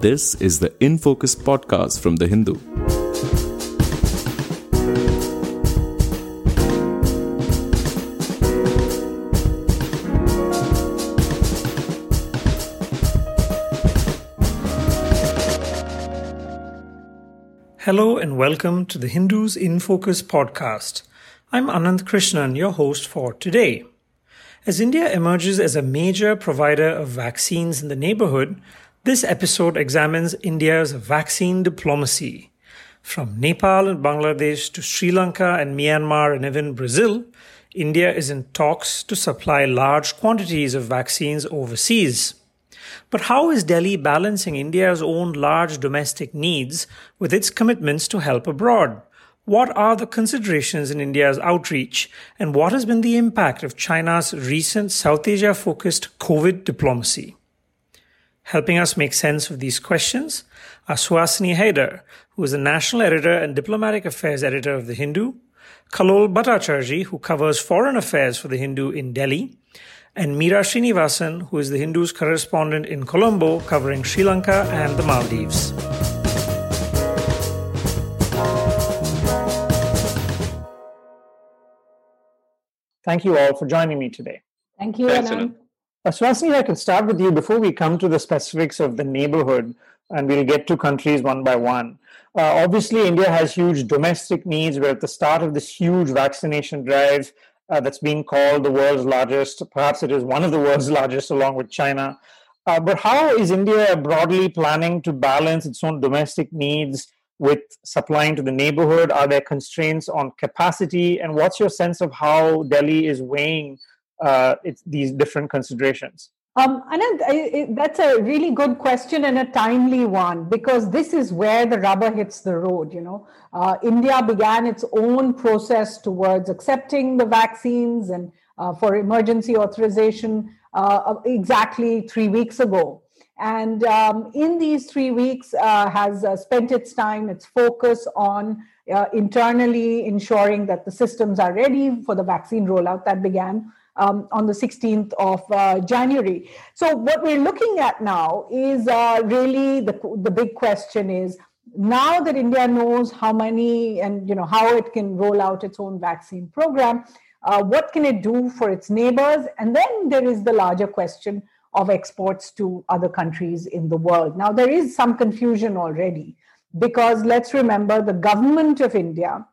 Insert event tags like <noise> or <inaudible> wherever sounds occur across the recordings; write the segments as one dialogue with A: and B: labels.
A: This is the In Focus podcast from The Hindu.
B: Hello and welcome to the Hindus in Focus podcast. I'm Ananth Krishnan, your host for today. As India emerges as a major provider of vaccines in the neighborhood, this episode examines India's vaccine diplomacy. From Nepal and Bangladesh to Sri Lanka and Myanmar and even Brazil, India is in talks to supply large quantities of vaccines overseas. But how is Delhi balancing India's own large domestic needs with its commitments to help abroad? What are the considerations in India's outreach, and what has been the impact of China's recent South Asia focused COVID diplomacy? Helping us make sense of these questions are Suhasini Haidar, who is the national editor and diplomatic affairs editor of The Hindu, Kallol Bhattacherjee, who covers foreign affairs for The Hindu in Delhi, and Meera Srinivasan, who is the Hindu's correspondent in Colombo covering Sri Lanka and the Maldives. Thank you all for joining me today.
C: Thank you, Ananth.
B: Uh, I can start with you before we come to the specifics of the neighborhood, and we'll get to countries one by one. Uh, obviously, India has huge domestic needs. We're at the start of this huge vaccination drive uh, that's being called the world's largest. Perhaps it is one of the world's <laughs> largest, along with China. Uh, but how is India broadly planning to balance its own domestic needs with supplying to the neighborhood? Are there constraints on capacity? And what's your sense of how Delhi is weighing uh, these different considerations?
C: Um, Ananth, that's a really good question and a timely one because this is where the rubber hits the road. You know, uh, India began its own process towards accepting the vaccines and uh, for emergency authorization uh, exactly three weeks ago. And um, in these three weeks, uh, has uh, spent its time, its focus on uh, internally ensuring that the systems are ready for the vaccine rollout that began um, on the 16th of uh, January. So what we're looking at now is uh, really the, the big question is now that India knows how many and you know how it can roll out its own vaccine program, uh, what can it do for its neighbors? And then there is the larger question of exports to other countries in the world. Now there is some confusion already because let's remember the government of India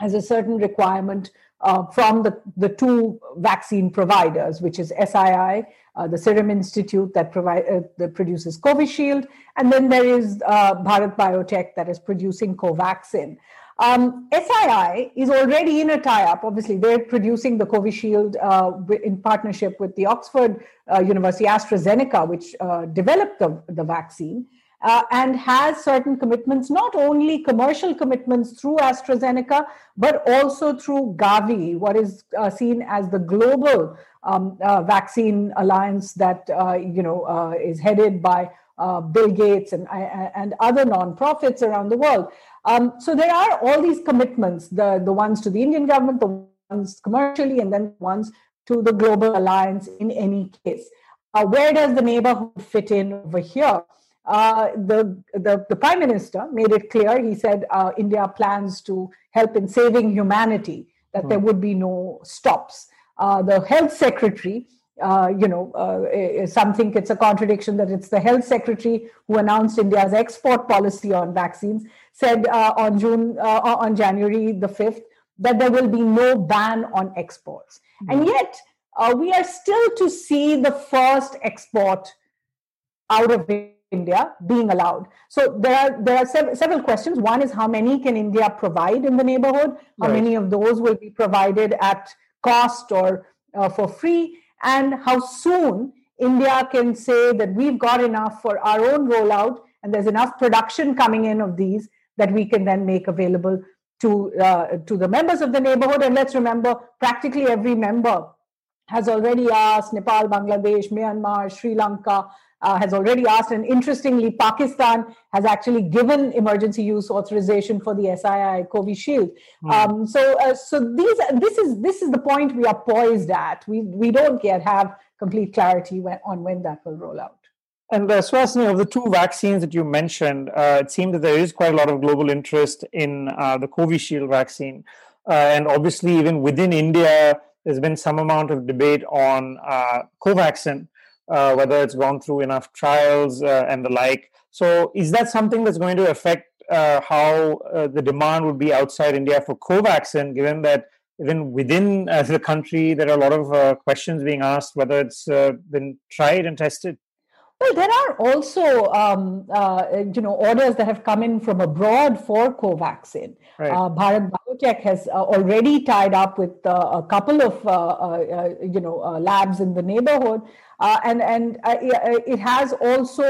C: has a certain requirement uh, from the, the two vaccine providers, which is SII, uh, the Serum Institute that, provide, uh, that produces Covishield, and then there is uh, Bharat Biotech that is producing Covaxin. Um, SII is already in a tie-up. Obviously, they're producing the Covishield uh, in partnership with the Oxford uh, University AstraZeneca, which developed the, the vaccine uh, and has certain commitments, not only commercial commitments through AstraZeneca, but also through Gavi, what is uh, seen as the global um, uh, vaccine alliance that uh, you know uh, is headed by uh, Bill Gates and and other nonprofits around the world. Um, so there are all these commitments: the the ones to the Indian government, the ones commercially, and then ones to the global alliance. In any case, where does the neighborhood fit in over here? Uh, the, the, the, prime minister made it clear. He said uh, India plans to help in saving humanity, that mm. there hmm. would be no stops. Uh, the health secretary, uh, you know, uh, some think it's a contradiction that it's the health secretary who announced India's export policy on vaccines, said uh, on June, on January the 5th, that there will be no ban on exports. Mm. And yet, we are still to see the first export out of India being allowed. So there are there are sev- several questions. One is how many can India provide in the neighborhood? How right. many of those will be provided at cost or uh, for free? And how soon India can say that we've got enough for our own rollout and there's enough production coming in of these that we can then make available to uh, to the members of the neighborhood. And let's remember, practically every member has already asked Nepal, Bangladesh, Myanmar, Sri Lanka, uh, has already asked, and interestingly, Pakistan has actually given emergency use authorization for the SII Covishield. Mm. Um, so, uh, so these, this is this is the point we are poised at. We we don't yet have complete clarity when, on when that will roll out.
B: And uh, Suhasini, of the two vaccines that you mentioned, uh, it seems that there is quite a lot of global interest in uh, the Covishield vaccine. Uh, and obviously, even within India, there's been some amount of debate on uh, Covaxin, uh, whether it's gone through enough trials uh, and the like. So, is that something that's going to affect how the demand would be outside India for Covaxin, given that even within the country, there are a lot of questions being asked whether it's been tried and tested?
C: Well, there are also, um, uh, you know, orders that have come in from abroad for Covaxin. Right. Uh, Bharat Biotech has uh, already tied up with uh, a couple of, uh, uh, you know, labs in the neighborhood, and and it has also,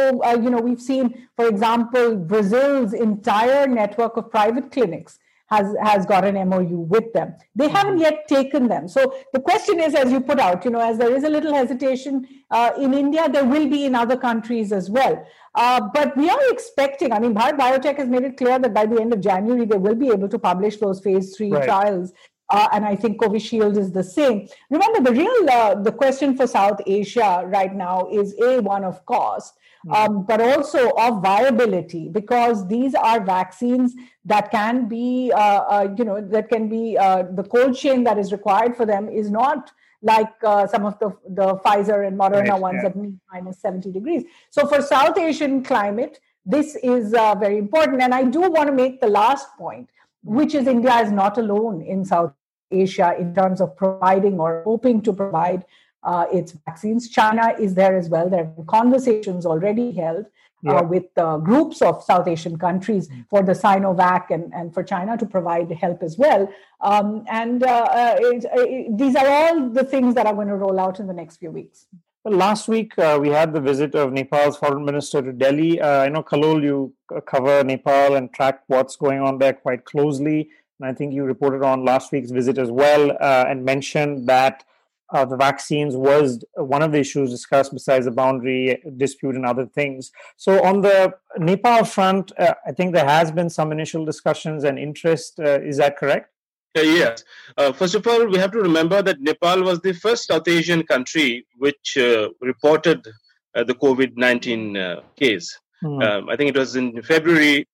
C: you know, we've seen, for example, Brazil's entire network of private clinics has has got an MOU with them. They mm-hmm. haven't yet taken them. So the question is, as you put out, you know, as there is a little hesitation uh, in India, there will be in other countries as well. Uh, but we are expecting. I mean, Bharat Biotech has made it clear that by the end of January they will be able to publish those phase three right. trials. Uh, and I think Covishield is the same. Remember, the real uh, the question for South Asia right now is a one of cost, Hmm. um, but also of viability because these are vaccines that can be, uh, uh, you know, that can be uh, the cold chain that is required for them is not like uh, some of the, the Pfizer and Moderna right, ones yeah. that need minus 70 degrees. So for South Asian climate, this is uh, very important. And I do want to make the last point, which is India is not alone in South Asia in terms of providing or hoping to provide uh, its vaccines. China is there as well. There are conversations already held uh, yeah. uh, with uh, groups of South Asian countries mm. for the Sinovac and, and for China to provide help as well. Um, and uh, uh, it, it, these are all the things that are going to roll out in the next few weeks.
B: Well, last week we had the visit of Nepal's foreign minister to Delhi. I know Kallol, you cover Nepal and track what's going on there quite closely. And I think you reported on last week's visit as well and mentioned that uh, the vaccines was one of the issues discussed besides the boundary dispute and other things. So, on the Nepal front, uh, I think there has been some initial discussions and interest. Uh, is that correct?
D: Uh, yes. Uh, first of all, we have to remember that Nepal was the first South Asian country which uh, reported the COVID 19 case. Hmm. Um, I think it was in February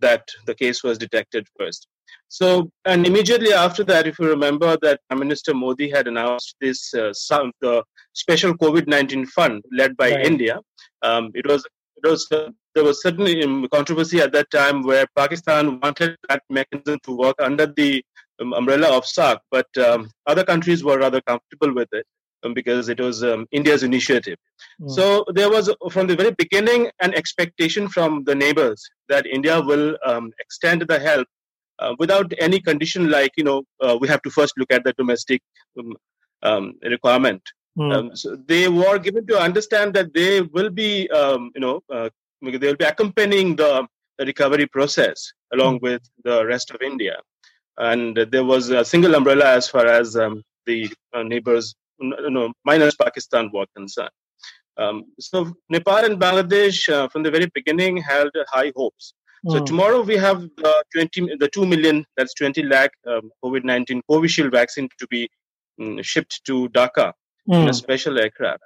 D: that the case was detected first. So, and immediately after that, if you remember that Prime Minister Modi had announced this uh, some, the special COVID-19 fund led by right. India. Um, it was it was uh, there was certainly controversy at that time where Pakistan wanted that mechanism to work under the um, umbrella of SAARC, but um, other countries were rather comfortable with it um, because it was um, India's initiative. Mm. So there was from the very beginning an expectation from the neighbors that India will um, extend the help uh, without any condition like you know uh, we have to first look at the domestic um, um, requirement. Mm. so they were given to understand that they will be um, you know uh, they will be accompanying the, the recovery process along mm. with the rest of India, and there was a single umbrella as far as um, the uh, neighbors, you know, minus Pakistan were concerned. Um, so Nepal and Bangladesh, uh, from the very beginning, held high hopes so hmm. tomorrow we have the 20, the 2 million, that's 20 lakh um, COVID-19 Covishield vaccine to be um, shipped to Dhaka mm. in a hmm. special aircraft.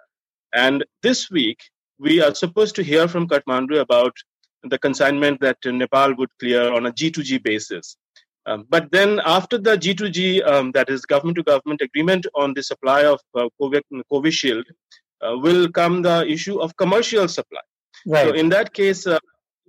D: And this week we are supposed to hear from Kathmandu about the consignment that Nepal would clear on a G2G basis. Um, but then after the G2G, um, that is government to government agreement on the supply of uh, Covishield, uh, will come the issue of commercial supply. Right. So in that case, uh,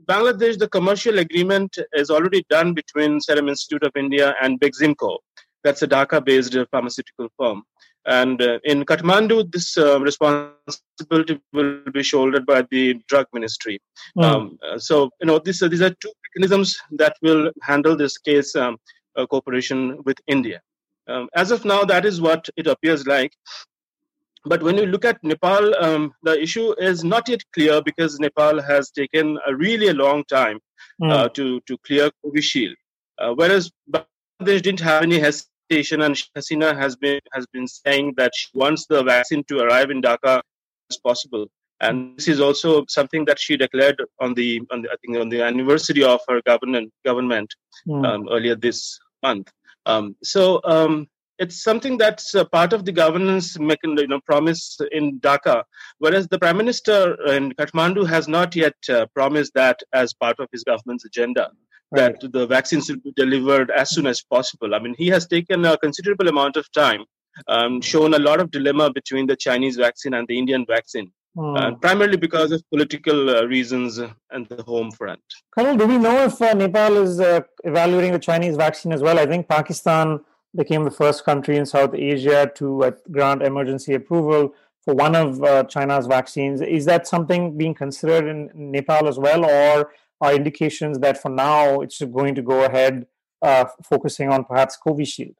D: Bangladesh, the commercial agreement is already done between Serum Institute of India and Big Beximco. That's a Dhaka-based pharmaceutical firm. And uh, in Kathmandu, this uh, responsibility will be shouldered by the drug ministry. Mm. Um, uh, so, you know, this, these are two mechanisms that will handle this case um, uh, cooperation with India. Um, as of now, that is what it appears like. But when you look at Nepal, um, the issue is not yet clear because Nepal has taken a really a long time mm. uh, to, to clear Covishield. Uh, whereas Bangladesh didn't have any hesitation, and Hasina has been has been saying that she wants the vaccine to arrive in Dhaka as possible. And this is also something that she declared on the, on the I think on the anniversary of her government government mm. um, earlier this month. Um, so um, it's something that's part of the governance you know, promise in Dhaka, whereas the Prime Minister in Kathmandu has not yet uh, promised that as part of his government's agenda. Right. That the vaccines will be delivered as soon as possible. I mean, he has taken a considerable amount of time, um, shown a lot of dilemma between the Chinese vaccine and the Indian vaccine. Hmm. Uh, primarily because of political uh, reasons and the home front.
B: Kallol, do we know if uh, Nepal is uh, evaluating the Chinese vaccine as well? I think Pakistan became the first country in South Asia to uh, grant emergency approval for one of uh, China's vaccines. Is that something being considered in Nepal as well, or are indications that for now it's going to go ahead uh, focusing on perhaps Covishield?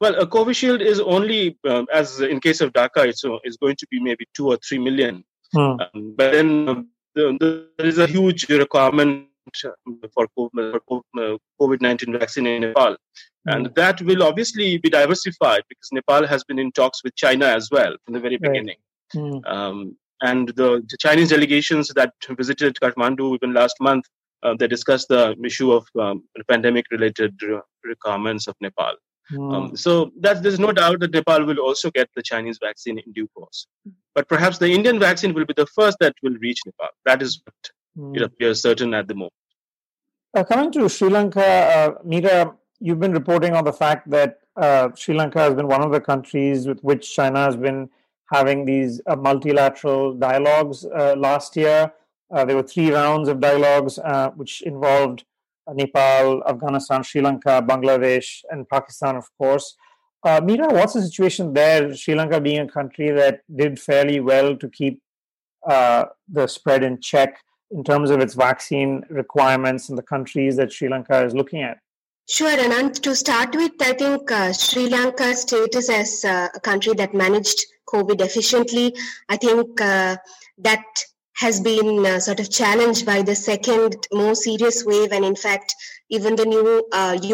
D: Well, a Covishield is only, um, as in case of Dhaka, it's, uh, it's going to be maybe two or three million. Hmm. Um, but then um, the, the, there is a huge requirement for COVID 19 vaccine in Nepal. And hmm. that will obviously be diversified because Nepal has been in talks with China as well from the very beginning. Right. Mm. Um, and the, the, Chinese delegations that visited Kathmandu even last month, uh, they discussed the issue of um, pandemic related requirements of Nepal. Mm. Um, so that, there's no doubt that Nepal will also get the Chinese vaccine in due course. But perhaps the Indian vaccine will be the first that will reach Nepal. That is what mm. it appears certain at the moment.
B: Uh, coming to Sri Lanka, uh, Meera, you've been reporting on the fact that uh, Sri Lanka has been one of the countries with which China has been having these uh, multilateral dialogues uh, last year. Uh, there were three rounds of dialogues which involved Nepal, Afghanistan, Sri Lanka, Bangladesh, and Pakistan, of course. Uh, Meera, what's the situation there? Sri Lanka being a country that did fairly well to keep the spread in check in terms of its vaccine requirements and the countries that Sri Lanka is looking at?
E: Sure, Ananth. To start with, I think uh, Sri Lanka's status as uh, a country that managed COVID efficiently, I think uh, that has been uh, sort of challenged by the second more serious wave, and in fact, even the new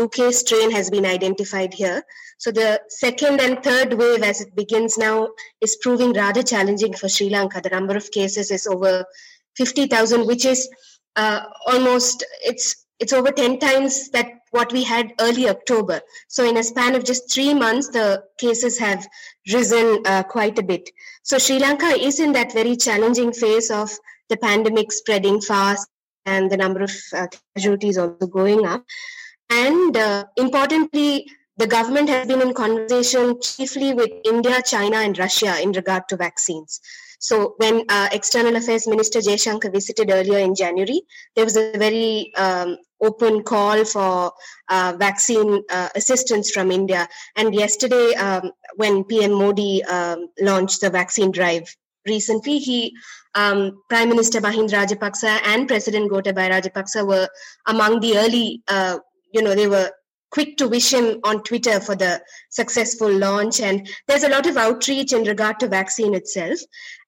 E: UK uh, strain has been identified here. So the second and third wave, as it begins now, is proving rather challenging for Sri Lanka. The number of cases is over 50,000, which is uh, almost it's it's over 10 times that what we had early October. So in a span of just three months, the cases have risen uh, quite a bit. So Sri Lanka is in that very challenging phase of the pandemic spreading fast and the number of uh, casualties also going up. And uh, importantly, the government has been in conversation chiefly with India, China, and Russia in regard to vaccines. So when uh, External Affairs Minister Jaishankar visited earlier in January, there was a very um, open call for uh, vaccine uh, assistance from India. And yesterday, um, when PM Modi um, launched the vaccine drive recently, he um, Prime Minister Mahinda Rajapaksa and President Gotabaya Rajapaksa were among the early, uh, you know, they were quick him on Twitter for the successful launch. And there's a lot of outreach in regard to vaccine itself.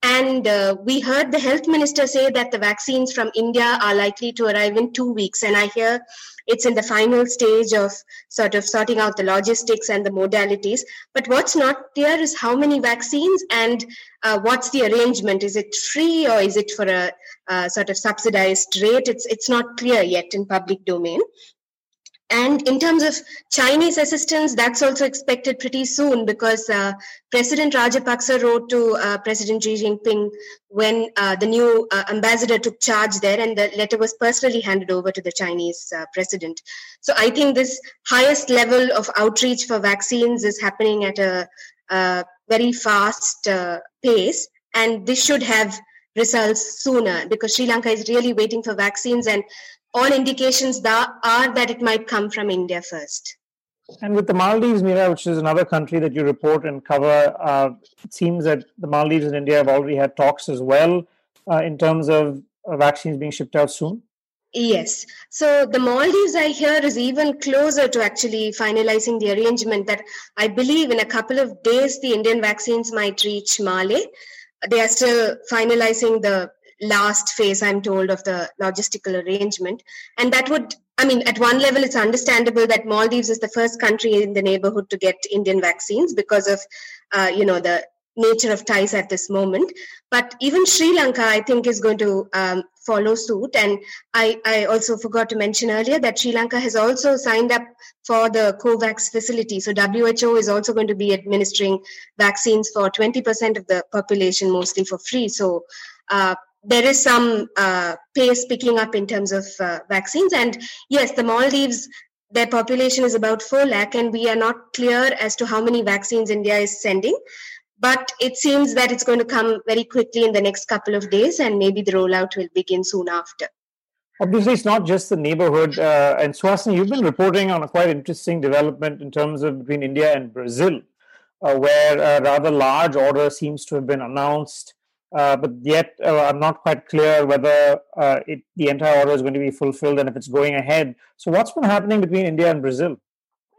E: And uh, we heard the health minister say that the vaccines from India are likely to arrive in two weeks. And I hear it's in the final stage of sort of sorting out the logistics and the modalities. But what's not clear is how many vaccines and uh, what's the arrangement? Is it free or is it for a uh, sort of subsidized rate? It's it's not clear yet in public domain. And in terms of Chinese assistance, that's also expected pretty soon because uh, President Rajapaksa wrote to uh, President Xi Jinping when uh, the new uh, ambassador took charge there, and the letter was personally handed over to the Chinese uh, president. So I think this highest level of outreach for vaccines is happening at a, a very fast uh, pace, and this should have results sooner because Sri Lanka is really waiting for vaccines and all indications that are that it might come from India first.
B: And with the Maldives, Meera, which is another country that you report and cover, uh, it seems that the Maldives and India have already had talks as well uh, in terms of uh, vaccines being shipped out soon.
E: Yes. So the Maldives, I hear, is even closer to actually finalizing the arrangement that I believe in a couple of days the Indian vaccines might reach Male. They are still finalizing the last phase, I'm told, of the logistical arrangement. And that would, I mean, at one level, it's understandable that Maldives is the first country in the neighborhood to get Indian vaccines because of, uh, you know, the nature of ties at this moment. But even Sri Lanka, I think, is going to um, follow suit. And I, I also forgot to mention earlier that Sri Lanka has also signed up for the COVAX facility. So WHO is also going to be administering vaccines for 20% of the population, mostly for free. So uh, there is some uh, pace picking up in terms of uh, vaccines. And yes, the Maldives, their population is about 4 lakh, and we are not clear as to how many vaccines India is sending. But it seems that it's going to come very quickly in the next couple of days, and maybe the rollout will begin soon after.
B: Obviously, it's not just the neighborhood. Uh, and Suhasini, you've been reporting on a quite interesting development in terms of between India and Brazil, uh, where a rather large order seems to have been announced uh, but yet uh, I'm not quite clear whether uh, it, the entire order is going to be fulfilled and if it's going ahead. So, what's been happening between India and Brazil?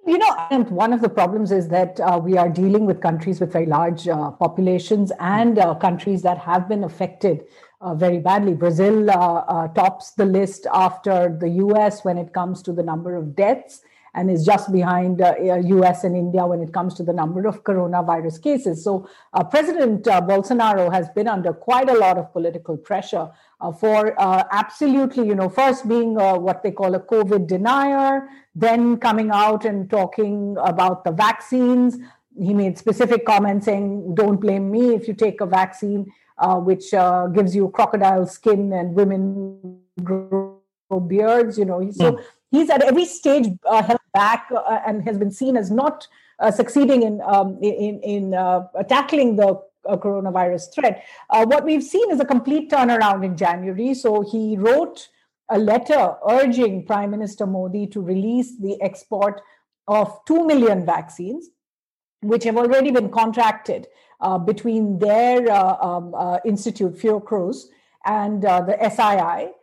C: You know, one of the problems is that uh, we are dealing with countries with very large uh, populations and countries that have been affected very badly. Brazil tops the list after the US when it comes to the number of deaths and is just behind uh, US and India when it comes to the number of coronavirus cases. So, uh, President uh, Bolsonaro has been under quite a lot of political pressure uh, for uh, absolutely, you know, first being uh, what they call a COVID denier, then coming out and talking about the vaccines. He made specific comments saying, Don't blame me if you take a vaccine. which gives you crocodile skin and women grow beards, you know. So mm he's at every stage uh, back uh, and has been seen as not uh, succeeding in um, in, in uh, tackling the uh, coronavirus threat. Uh, what we've seen is a complete turnaround in January. So he wrote a letter urging Prime Minister Modi to release the export of two million vaccines, which have already been contracted between their um, institute Fiocruz and the SII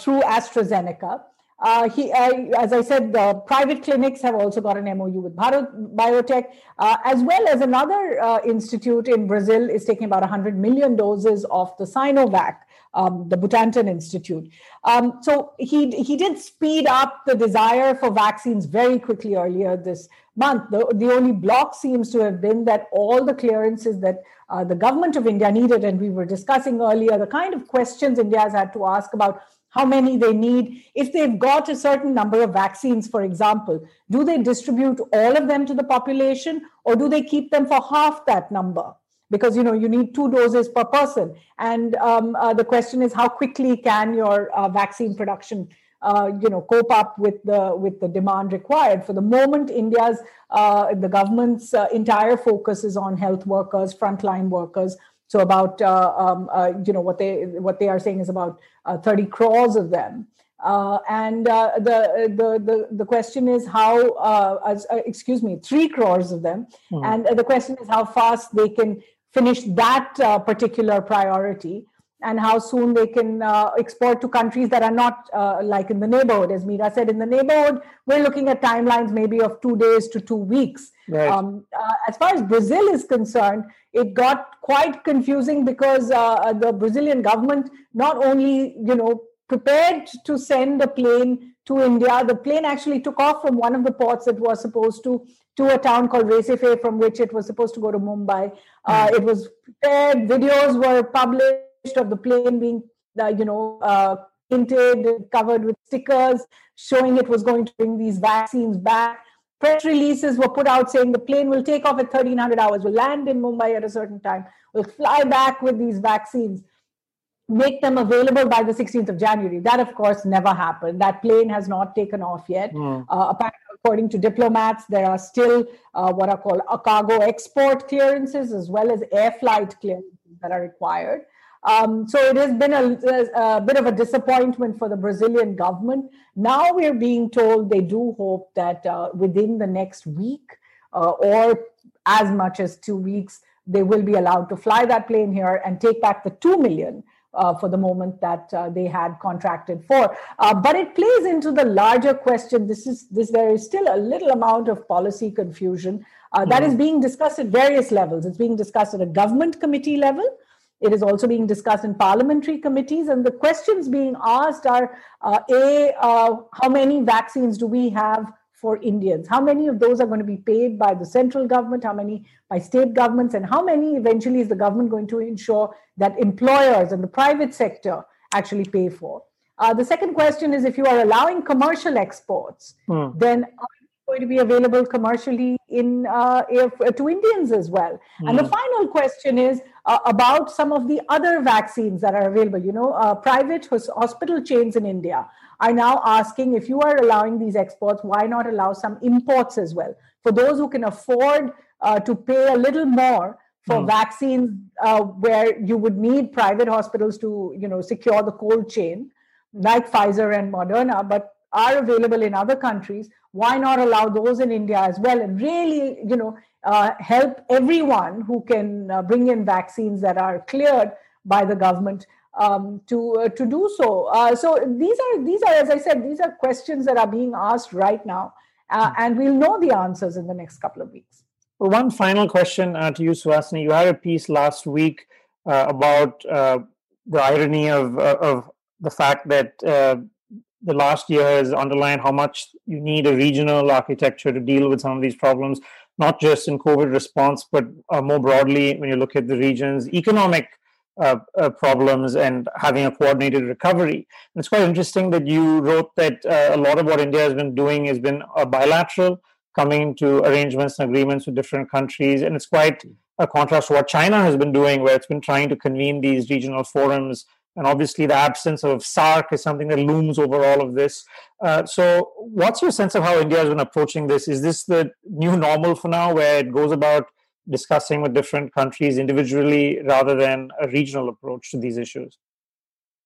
C: through AstraZeneca. Uh, he, uh, as I said, the private clinics have also got an MOU with Bharat Biotech, uh, as well as another uh, institute in Brazil is taking about 100 million doses of the Sinovac, um, the Butantan Institute. Um, so he he did speed up the desire for vaccines very quickly earlier this month. The, the only block seems to have been that all the clearances that uh, the government of India needed, and we were discussing earlier, the kind of questions India has had to ask about how many they need. If they've got a certain number of vaccines, for example, do they distribute all of them to the population or do they keep them for half that number? Because you know you need two doses per person, and um, uh, the question is how quickly can your uh, vaccine production uh, you know cope up with the with the demand required for the moment india's uh, the government's uh, entire focus is on health workers frontline workers so about uh, um, uh, you know what they what they are saying is about uh, 30 crores of them. Uh, and uh, the, the the the question is how uh, as, excuse me three crores of them hmm. and the question is how fast they can finish that particular priority and how soon they can uh, export to countries that are not uh, like in the neighborhood. As Meera said, in the neighborhood, we're looking at timelines maybe of two days to two weeks. Right. Um, uh, as far as Brazil is concerned, it got quite confusing because uh, the Brazilian government not only, you know, prepared to send a plane to India. The plane actually took off from one of the ports that was supposed to to a town called Recife, from which it was supposed to go to Mumbai. Mm. it was prepared. Videos were published of the plane being, uh, you know, uh, painted, covered with stickers, showing it was going to bring these vaccines back. Press releases were put out saying the plane will take off at 1300 hours, will land in Mumbai at a certain time, will fly back with these vaccines, make them available by the 16th of January. That, of course, never happened. That plane has not taken off yet. Mm. Uh, according to diplomats, there are still uh, what are called cargo export clearances as well as air flight clearances that are required. Um, so it has been a, a, bit of a disappointment for the Brazilian government. Now we're being told they do hope that uh, within the next week uh, or as much as two weeks, they will be allowed to fly that plane here and take back the 2 million uh, for the moment that uh, they had contracted for. Uh, but it plays into the larger question. This is this. There is still a little amount of policy confusion uh, that mm. is being discussed at various levels. It's being discussed at a government committee level. It is also being discussed in parliamentary committees. And the questions being asked are uh, A, uh, how many vaccines do we have for Indians? How many of those are going to be paid by the central government? How many by state governments? And how many eventually is the government going to ensure that employers and the private sector actually pay for? Uh, the second question is if you are allowing commercial exports, hmm. then going to be available commercially in uh, if, uh, to Indians as well. Mm. And the hmm. final question is uh, about some of the other vaccines that are available. You know, uh, private hospital chains in India are now asking if you are allowing these exports, why not allow some imports as well? For those who can afford uh, to pay a little more for mm. vaccines uh, where you would need private hospitals to, you know, secure the cold chain, like Pfizer and Moderna, but are available in other countries why not allow those in india as well and really you know uh, help everyone who can uh, bring in vaccines that are cleared by the government um, to uh, to do so. Uh, so these are these are, as I said, these are questions that are being asked right now, uh, hmm. and we'll know the answers in the next couple of weeks.
B: Well, one final question uh, to you, Suhasini. You had a piece last week about the irony of of the fact that the last year has underlined how much you need a regional architecture to deal with some of these problems, not just in COVID response, but uh, more broadly when you look at the region's economic uh, uh, problems and having a coordinated recovery. And it's quite interesting that you wrote that uh, a lot of what India has been doing has been bilateral, coming to arrangements and agreements with different countries. And it's quite a contrast to what China has been doing, where it's been trying to convene these regional forums and obviously the absence of SAARC is something that looms over all of this. Uh, so, what's your sense of how India has been approaching this? Is this the new normal for now, where it goes about discussing with different countries individually rather than a regional approach to these issues?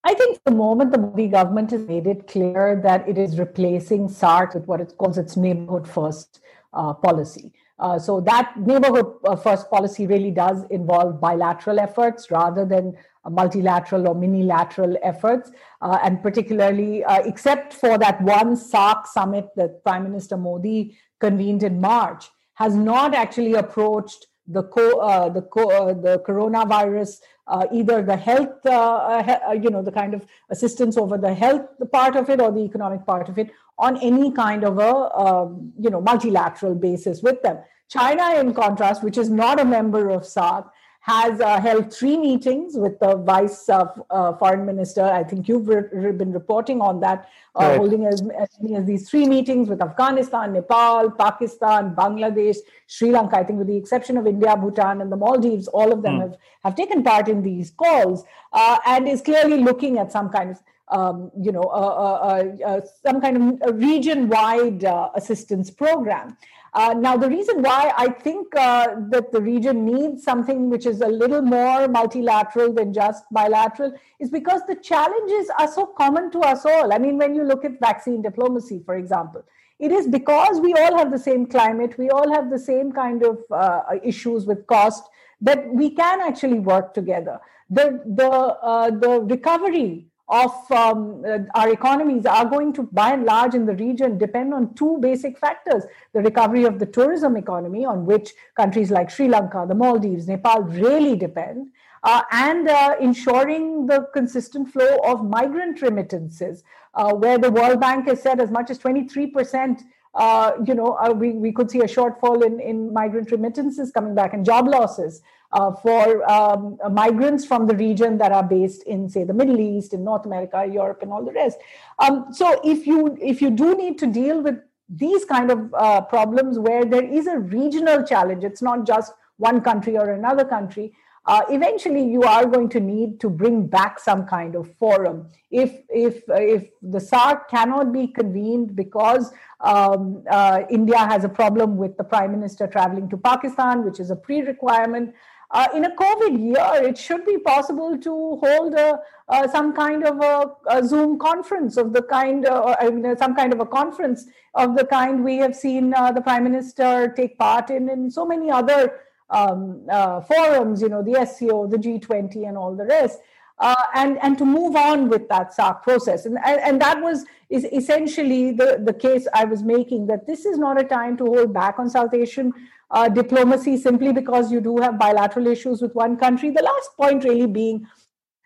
C: I think the moment the Modi government has made it clear that it is replacing SAARC with what it calls its neighborhood first uh, policy. Uh, so that neighborhood uh, first policy really does involve bilateral efforts rather than multilateral or minilateral efforts, uh, and particularly, uh, except for that one SAARC summit that Prime Minister Modi convened in March, has not actually approached the co, uh, the co, uh, the coronavirus, uh, either the health, uh, you know, the kind of assistance over the health part of it or the economic part of it, on any kind of a um, you know multilateral basis with them. China, in contrast, which is not a member of SAARC, has uh, held three meetings with the vice uh, uh, foreign minister. I think you've re- been reporting on that, uh, right. holding as, as many as these three meetings with Afghanistan, Nepal, Pakistan, Bangladesh, Sri Lanka. I think, with the exception of India, Bhutan, and the Maldives, all of them mm. have, have taken part in these calls uh, and is clearly looking at some kind of um, you know, uh, uh, uh, some kind of region-wide assistance program. Uh, now, the reason why I think uh, that the region needs something which is a little more multilateral than just bilateral is because the challenges are so common to us all. I mean, when you look at vaccine diplomacy, for example, it is because we all have the same climate, we all have the same kind of uh, issues with cost that we can actually work together. The the uh, the recovery of um, uh, our economies are going to, by and large, in the region, depend on two basic factors the recovery of the tourism economy, on which countries like Sri Lanka, the Maldives, Nepal really depend, uh, and uh, ensuring the consistent flow of migrant remittances, uh, where the World Bank has said as much as 23%. Uh, you know, uh, we, we could see a shortfall in, in migrant remittances coming back and job losses uh, for um, migrants from the region that are based in, say, the Middle East, in North America, Europe, and all the rest. Um, so if you if you do need to deal with these kind of uh, problems where there is a regional challenge, it's not just one country or another country. Uh, eventually, you are going to need to bring back some kind of forum. If if if the SAARC cannot be convened because um, uh, India has a problem with the prime minister traveling to Pakistan, which is a pre-requirement, uh, in a COVID year, it should be possible to hold a, uh, some kind of a, a, Zoom conference of the kind, uh, I mean, some kind of a conference of the kind we have seen uh, the Prime Minister take part in in so many other um, uh, forums, you know, the SCO, the G20, and all the rest. Uh, and and to move on with that SAARC process, and, and and that was is essentially the the case I was making that this is not a time to hold back on South Asian uh, diplomacy simply because you do have bilateral issues with one country. The last point really being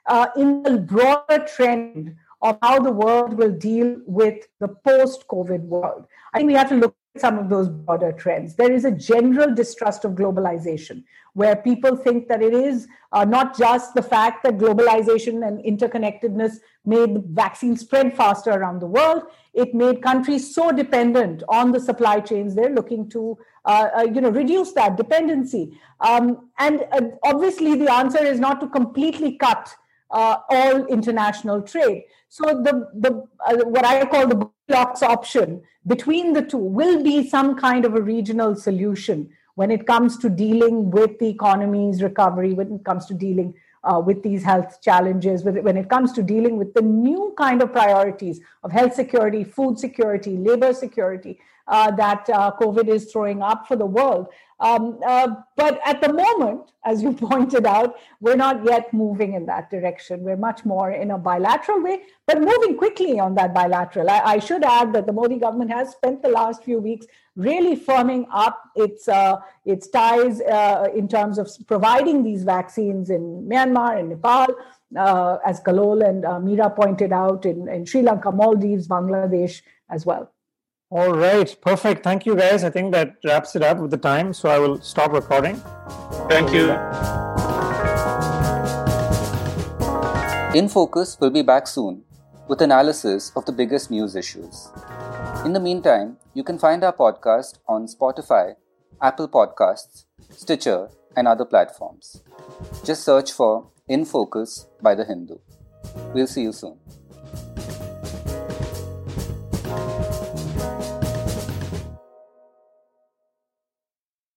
C: uh, in the broader trend of how the world will deal with the post COVID world. I think we have to look some of those broader trends. There is a general distrust of globalization, where people think that it is uh, not just the fact that globalization and interconnectedness made vaccine spread faster around the world. It made countries so dependent on the supply chains. They're looking to, uh, uh, you know, reduce that dependency. Um, and uh, obviously, the answer is not to completely cut uh, all international trade. So the the uh, what I call the Goldilocks option between the two will be some kind of a regional solution when it comes to dealing with the economy's recovery, when it comes to dealing uh, with these health challenges, with, when it comes to dealing with the new kind of priorities of health security, food security, labor security uh, that uh, COVID is throwing up for the world. Um, uh, but at the moment, as you <laughs> pointed out, we're not yet moving in that direction. We're much more in a bilateral way, but moving quickly on that bilateral. I, I should add that the Modi government has spent the last few weeks really firming up its uh, its ties uh, in terms of providing these vaccines in Myanmar and Nepal, uh, as Kallol and uh, Meera pointed out, in, in Sri Lanka, Maldives, Bangladesh as well.
B: All right, perfect. Thank you, guys. I think that wraps it up with the time. So I will stop recording.
D: Thank you.
F: In Focus will be back soon with analysis of the biggest news issues. In the meantime, you can find our podcast on Spotify, Apple Podcasts, Stitcher, and other platforms. Just search for In Focus by The Hindu. We'll see you soon.